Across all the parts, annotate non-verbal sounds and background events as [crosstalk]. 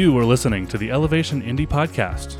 You are listening to the Elevation Indy Podcast.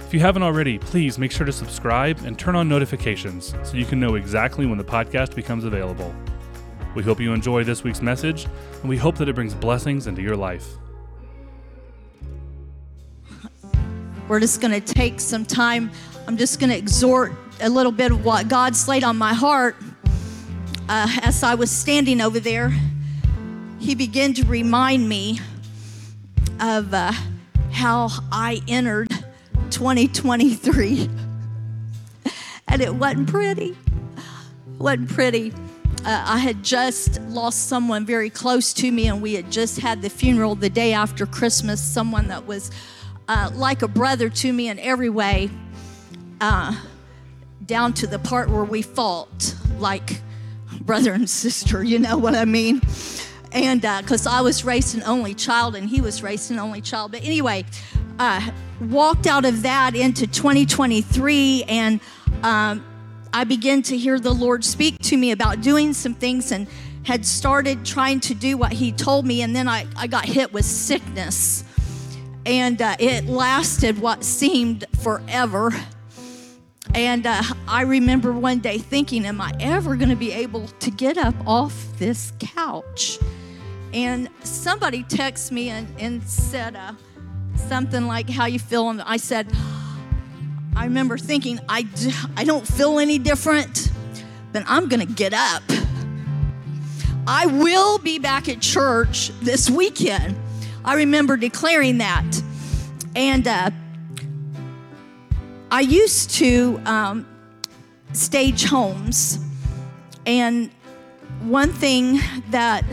If you haven't already, please make sure to subscribe and turn on notifications so you can know exactly when the podcast becomes available. We hope you enjoy this week's message, and we hope that it brings blessings into your life. We're just going to take some time. I'm just going to exhort a little bit of what God's laid on my heart. Uh, as I was standing over there, He began to remind me of uh, how I entered 2023. and it wasn't pretty. Wasn't pretty. Uh, I had just lost someone very close to me, and we had just had the funeral the day after Christmas. Someone that was uh, like a brother to me in every way, uh, down to the part where we fought like brother and sister, you know what I mean? And because uh, I was raised an only child and he was raised an only child. But anyway, uh, walked out of that into 2023 and um, I began to hear the Lord speak to me about doing some things and had started trying to do what He told me. And then I, I got hit with sickness. And uh, it lasted what seemed forever. And uh, I remember one day thinking, Am I ever going to be able to get up off this couch? And somebody texted me and, and said uh, something like, How you feel? And I said, I remember thinking, I, d- I don't feel any different, but I'm going to get up. I will be back at church this weekend. I remember declaring that. And uh, I used to um, stage homes. And one thing that,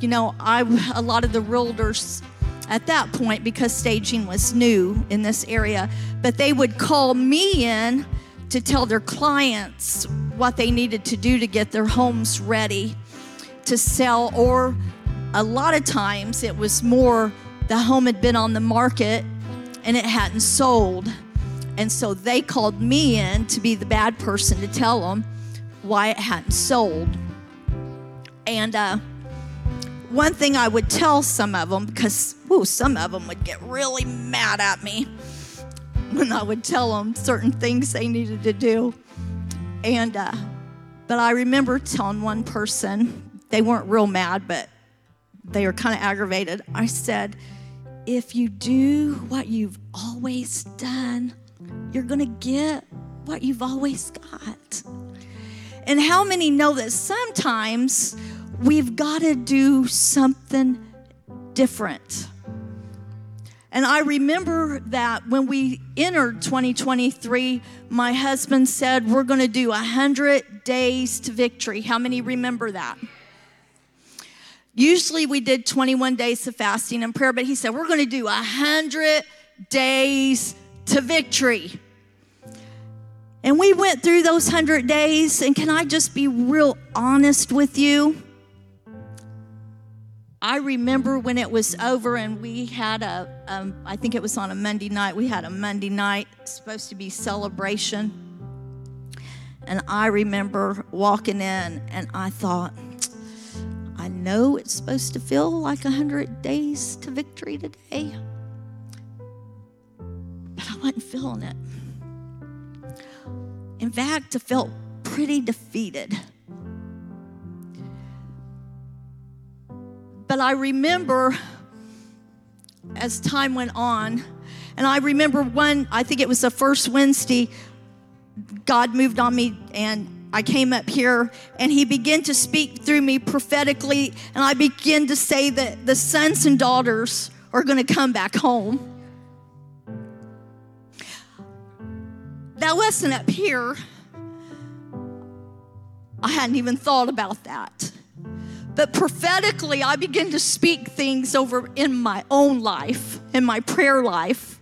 you know, I, a lot of the realtors at that point, because staging was new in this area, but they would call me in to tell their clients what they needed to do to get their homes ready to sell, or a lot of times it was more the home had been on the market and it hadn't sold. And so they called me in to be the bad person to tell them why it hadn't sold. And uh, one thing I would tell some of them, because ooh, some of them would get really mad at me when I would tell them certain things they needed to do. And, uh, but I remember telling one person, they weren't real mad, but they were kind of aggravated. I said, if you do what you've always done, you're going to get what you've always got. And how many know that sometimes we've got to do something different? And I remember that when we entered 2023, my husband said, We're going to do 100 days to victory. How many remember that? Usually we did 21 days of fasting and prayer, but he said, We're going to do 100 days to victory. And we went through those 100 days, and can I just be real honest with you? I remember when it was over and we had a, um, I think it was on a Monday night, we had a Monday night, supposed to be celebration. And I remember walking in and I thought, I know it's supposed to feel like 100 days to victory today, but I wasn't feeling it. In fact, I felt pretty defeated. But I remember as time went on, and I remember one, I think it was the first Wednesday, God moved on me and I came up here and he began to speak through me prophetically, and I began to say that the sons and daughters are going to come back home. That wasn't up here. I hadn't even thought about that. But prophetically, I begin to speak things over in my own life, in my prayer life.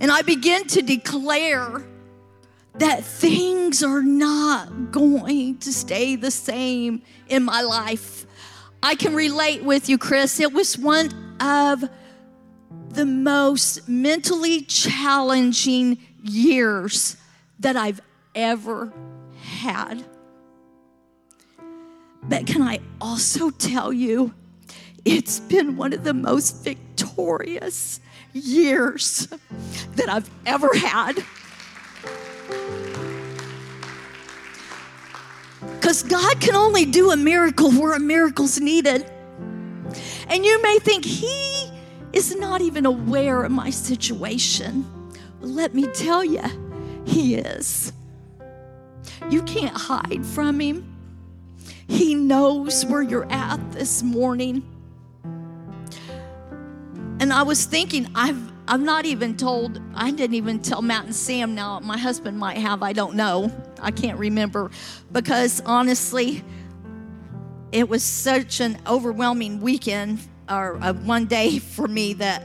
And I begin to declare that things are not going to stay the same in my life. I can relate with you, Chris. It was one of the most mentally challenging years that I've ever had. But can I also tell you, it's been one of the most victorious years that I've ever had. Because God can only do a miracle where a miracle's needed. And you may think He is not even aware of my situation. But let me tell you, He is. You can't hide from Him. He knows where you're at this morning. And I was thinking, I've I've not even told, I didn't even tell Matt and Sam now. My husband might have, I don't know. I can't remember. Because honestly, it was such an overwhelming weekend or uh, one day for me that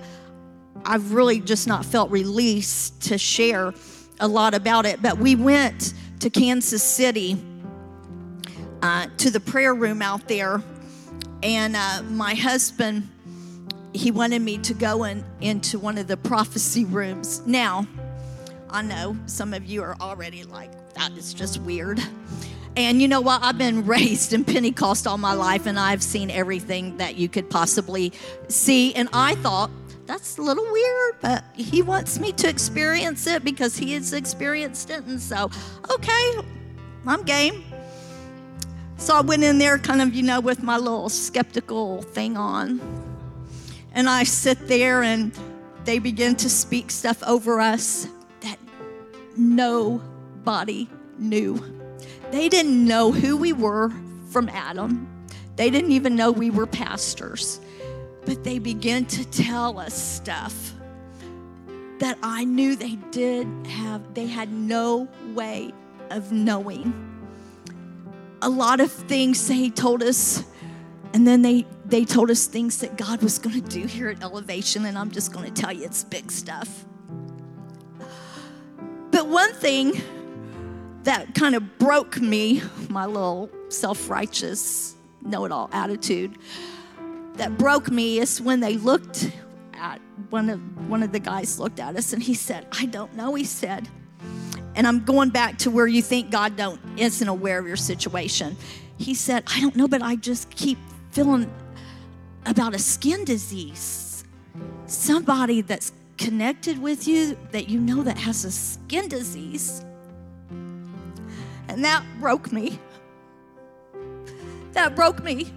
I've really just not felt released to share a lot about it. But we went to Kansas City uh, to the prayer room out there, and uh, my husband he wanted me to go in, into one of the prophecy rooms. Now, I know some of you are already like, that is just weird. And you know what? I've been [laughs] raised in Pentecost all my life, and I've seen everything that you could possibly see. And I thought, that's a little weird, but he wants me to experience it because he has experienced it. And so, okay, I'm game. So I went in there kind of, you know, with my little skeptical thing on. And I sit there and they begin to speak stuff over us that nobody knew. They didn't know who we were from Adam. They didn't even know we were pastors. But they began to tell us stuff that I knew they did have, they had no way of knowing. A lot of things they told us and then they they told us things that God was going to do here at Elevation, and I'm just going to tell you it's big stuff. But one thing that kind of broke me, my little self righteous, know it all attitude, that broke me is when they looked at one of one of the guys looked at us and he said, I don't know, he said. And I'm going back to where you think God don't isn't aware of your situation. He said, I don't know, but I just keep feeling about a skin disease. Somebody that's connected with you that you know that has a skin disease. And that broke me. That broke me.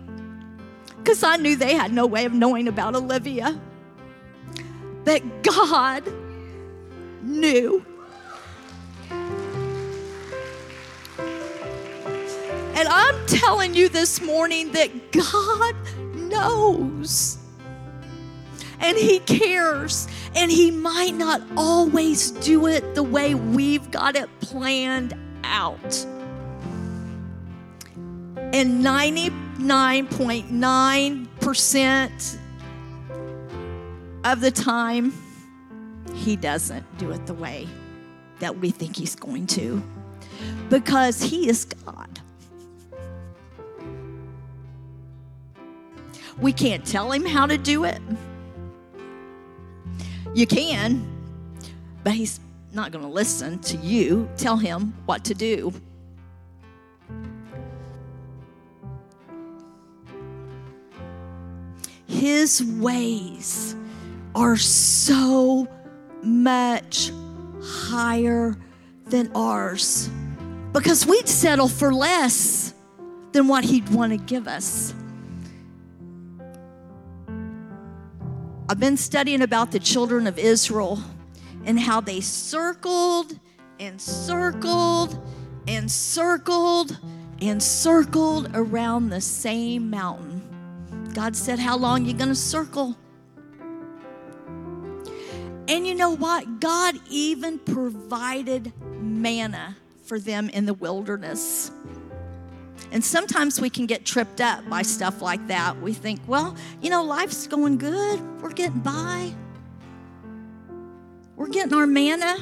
Because I knew they had no way of knowing about Olivia. But God knew. And I'm telling you this morning that God knows. And He cares. And He might not always do it the way we've got it planned out. And 99.9% of the time, He doesn't do it the way that we think He's going to because He is God. We can't tell him how to do it. You can, but he's not going to listen to you. Tell him what to do. His ways are so much higher than ours because we'd settle for less than what he'd want to give us. I've been studying about the children of Israel and how they circled and circled and circled and circled around the same mountain. God said, How long you going to circle? And you know what? God even provided manna for them in the wilderness. And sometimes we can get tripped up by stuff like that. We think, well, you know, life's going good. We're getting by. We're getting our manna.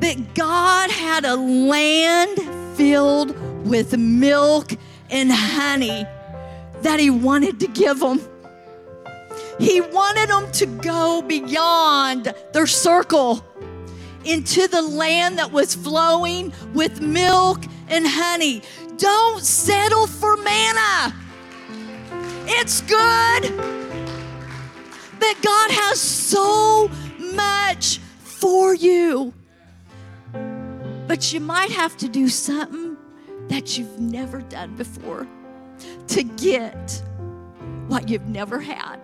But God had a land filled with milk and honey that He wanted to give them. He wanted them to go beyond their circle into the land that was flowing with milk and honey. Don't settle for manna. It's good. But God has so much for you. But you might have to do something that you've never done before to get what you've never had.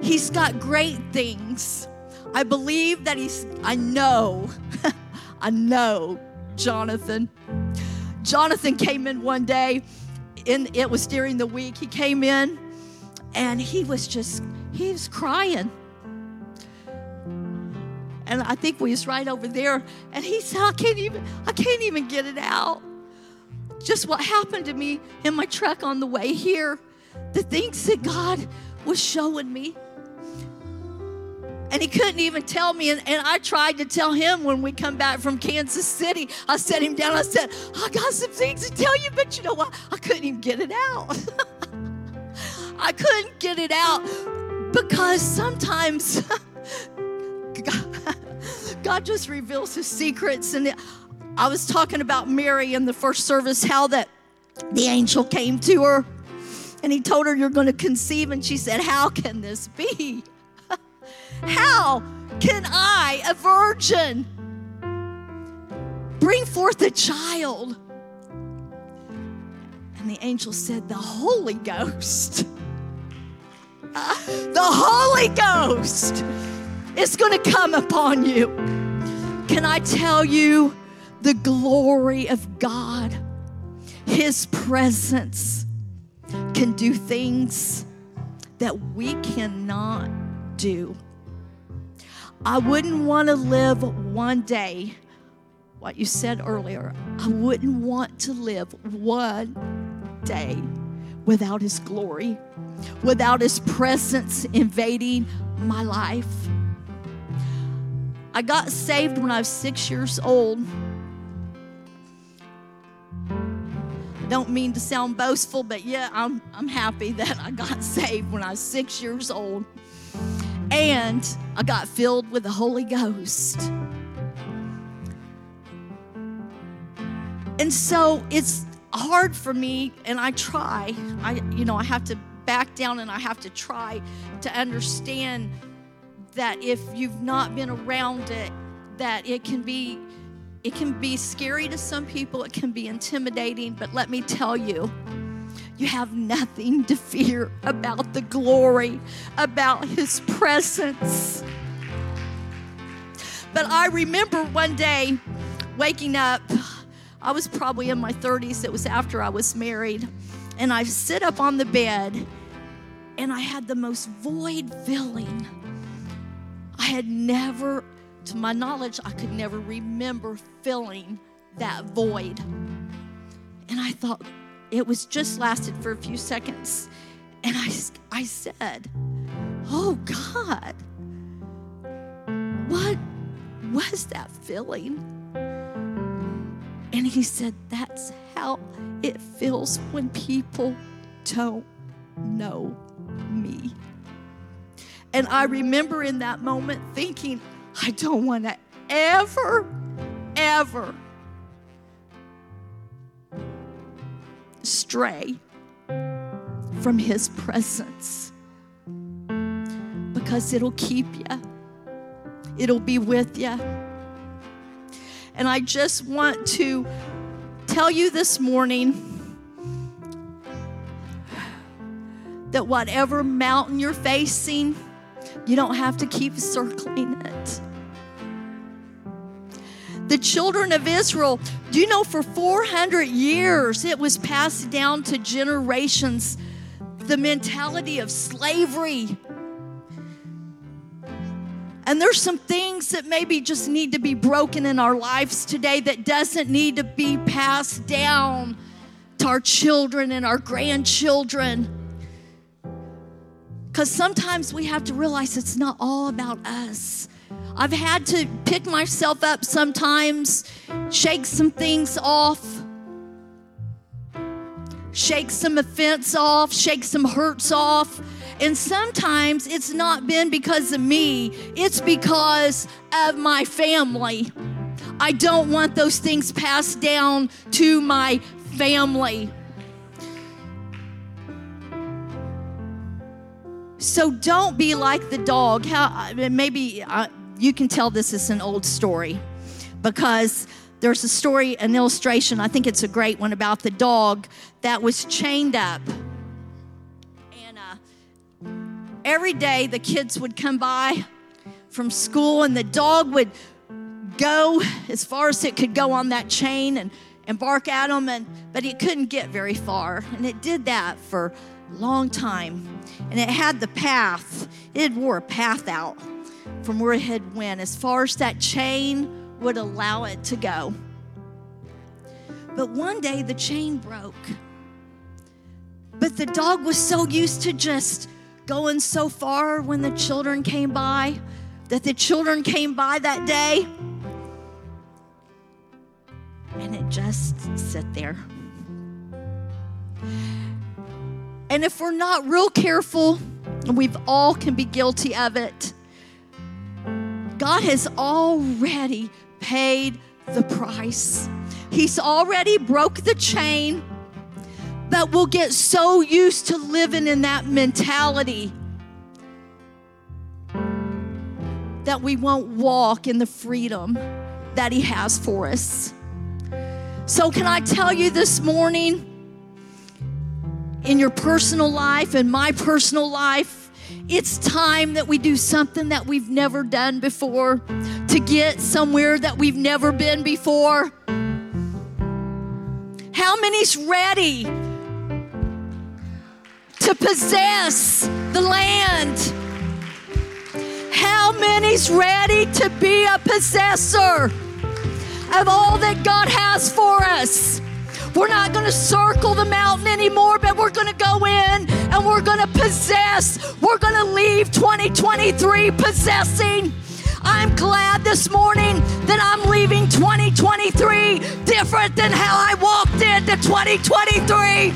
He's got great things. I believe that he's, I know, [laughs] I know Jonathan. Jonathan came in one day, and it was during the week. He came in and he was just, he was crying. And I think we was right over there, and he said, I can't even, I can't even get it out. Just what happened to me in my truck on the way here, the things that God was showing me. And he couldn't even tell me. And, and, I tried to tell him when we come back from Kansas City. I set him down. I said, I got some things to tell you, but you know what? I couldn't even get it out. [laughs] I couldn't get it out because sometimes [laughs] God, God just reveals his secrets. And I was talking about Mary in the first service, how that the angel came to her and he told her, You're going to conceive. And she said, How can this be? How can I, a virgin, bring forth a child? And the angel said, The Holy Ghost. Uh, the Holy Ghost is going to come upon you. Can I tell you the glory of God? His presence can do things that we cannot do. I wouldn't want to live one day, what you said earlier, I wouldn't want to live one day without His glory, without His presence invading my life. I got saved when I was six years old. I Don't mean to sound boastful, but yeah, I'm, I'm happy that I got [laughs] saved when I was six years old. And I got filled with the Holy Ghost. And so it's hard for me, and I try. I, you know, I have to back down and I have to try to understand that if you've not been around it, that it can be it can be scary to some people, it can be intimidating, but let me tell you, you have nothing to fear about the glory, about His presence. But I remember one day waking up, I was probably in my 30s, it was after I was married, and I sit up on the bed and I had the most void feeling. I had never to my knowledge, I could never remember feeling that void. And I thought it was just lasted for a few seconds. And I, I said, Oh God, what was that feeling? And he said, That's how it feels when people don't know me. And I remember in that moment thinking, I don't want to ever, ever stray from His presence. Because it'll keep you, it'll be with you. And I just want to tell you this morning that whatever mountain you're facing, you don't have to keep circling it the children of Israel, do you know for 400 years it was passed down to generations the mentality of slavery? And there's some things that maybe just need to be broken in our lives today that doesn't need to be passed down to our children and our grandchildren. Because sometimes we have to realize it's not all about us. I've had to pick myself up sometimes, shake some things off, shake some offense off, shake some hurts off. And sometimes it's not been because of me, it's because of my family. I don't want those things passed down to my family. So don't be like the dog. How maybe uh, you can tell this is an old story because there's a story, an illustration. I think it's a great one about the dog that was chained up, and uh, every day the kids would come by from school, and the dog would go as far as it could go on that chain and, and bark at them, and, but it couldn't get very far. And it did that for long time. And it had the path, it wore a path out from where it had went as far as that chain would allow it to go. But one day the chain broke. But the dog was so used to just going so far when the children came by that the children came by that day and it just sat there. And if we're not real careful, and we've all can be guilty of it, God has already paid the price. He's already broke the chain, but we'll get so used to living in that mentality that we won't walk in the freedom that He has for us. So, can I tell you this morning, in your personal life and my personal life, it's time that we do something that we've never done before to get somewhere that we've never been before. How many's ready to possess the land? How many's ready to be a possessor? of all that God has for us. We're not going to circle the mountain anymore, but we're going to go in and we're going to possess. We're going to leave 2023 possessing. I'm glad this morning that I'm leaving 2023 different than how I walked into 2023.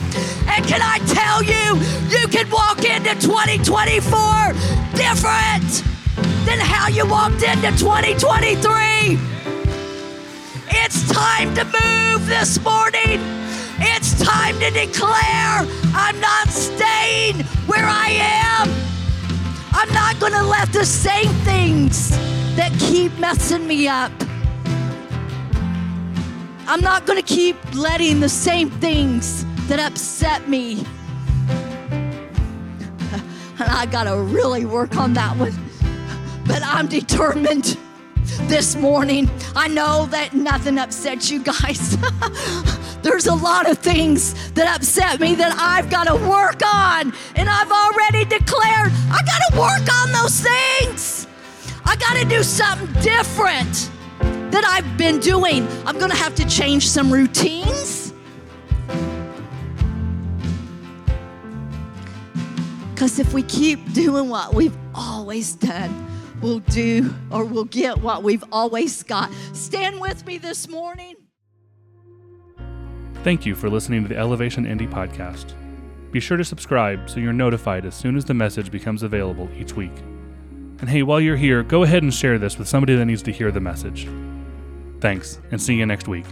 And can I tell you, you can walk into 2024 different than how you walked into 2023. It's time to move this morning. It's time to declare I'm not staying where I am. I'm not going to let the same things that keep messing me up. I'm not going to keep letting the same things that upset me. [laughs] And I got to really work on that one. But I'm determined this morning. I know that nothing upsets you guys. [laughs] There's a lot of things that upset me that I've got to work on. And I've already declared I got to work on those things. I got to do something different that I've been doing. I'm going to have to change some routines. Because if we keep doing what we've always done, we'll do or we'll get what we've always got. Stand with me this morning. Thank you for listening to the Elevation Indy podcast. Be sure to subscribe so you're notified as soon as the message becomes available each week. And hey, while you're here, go ahead and share this with somebody that needs to hear the message. Thanks, and see you next week.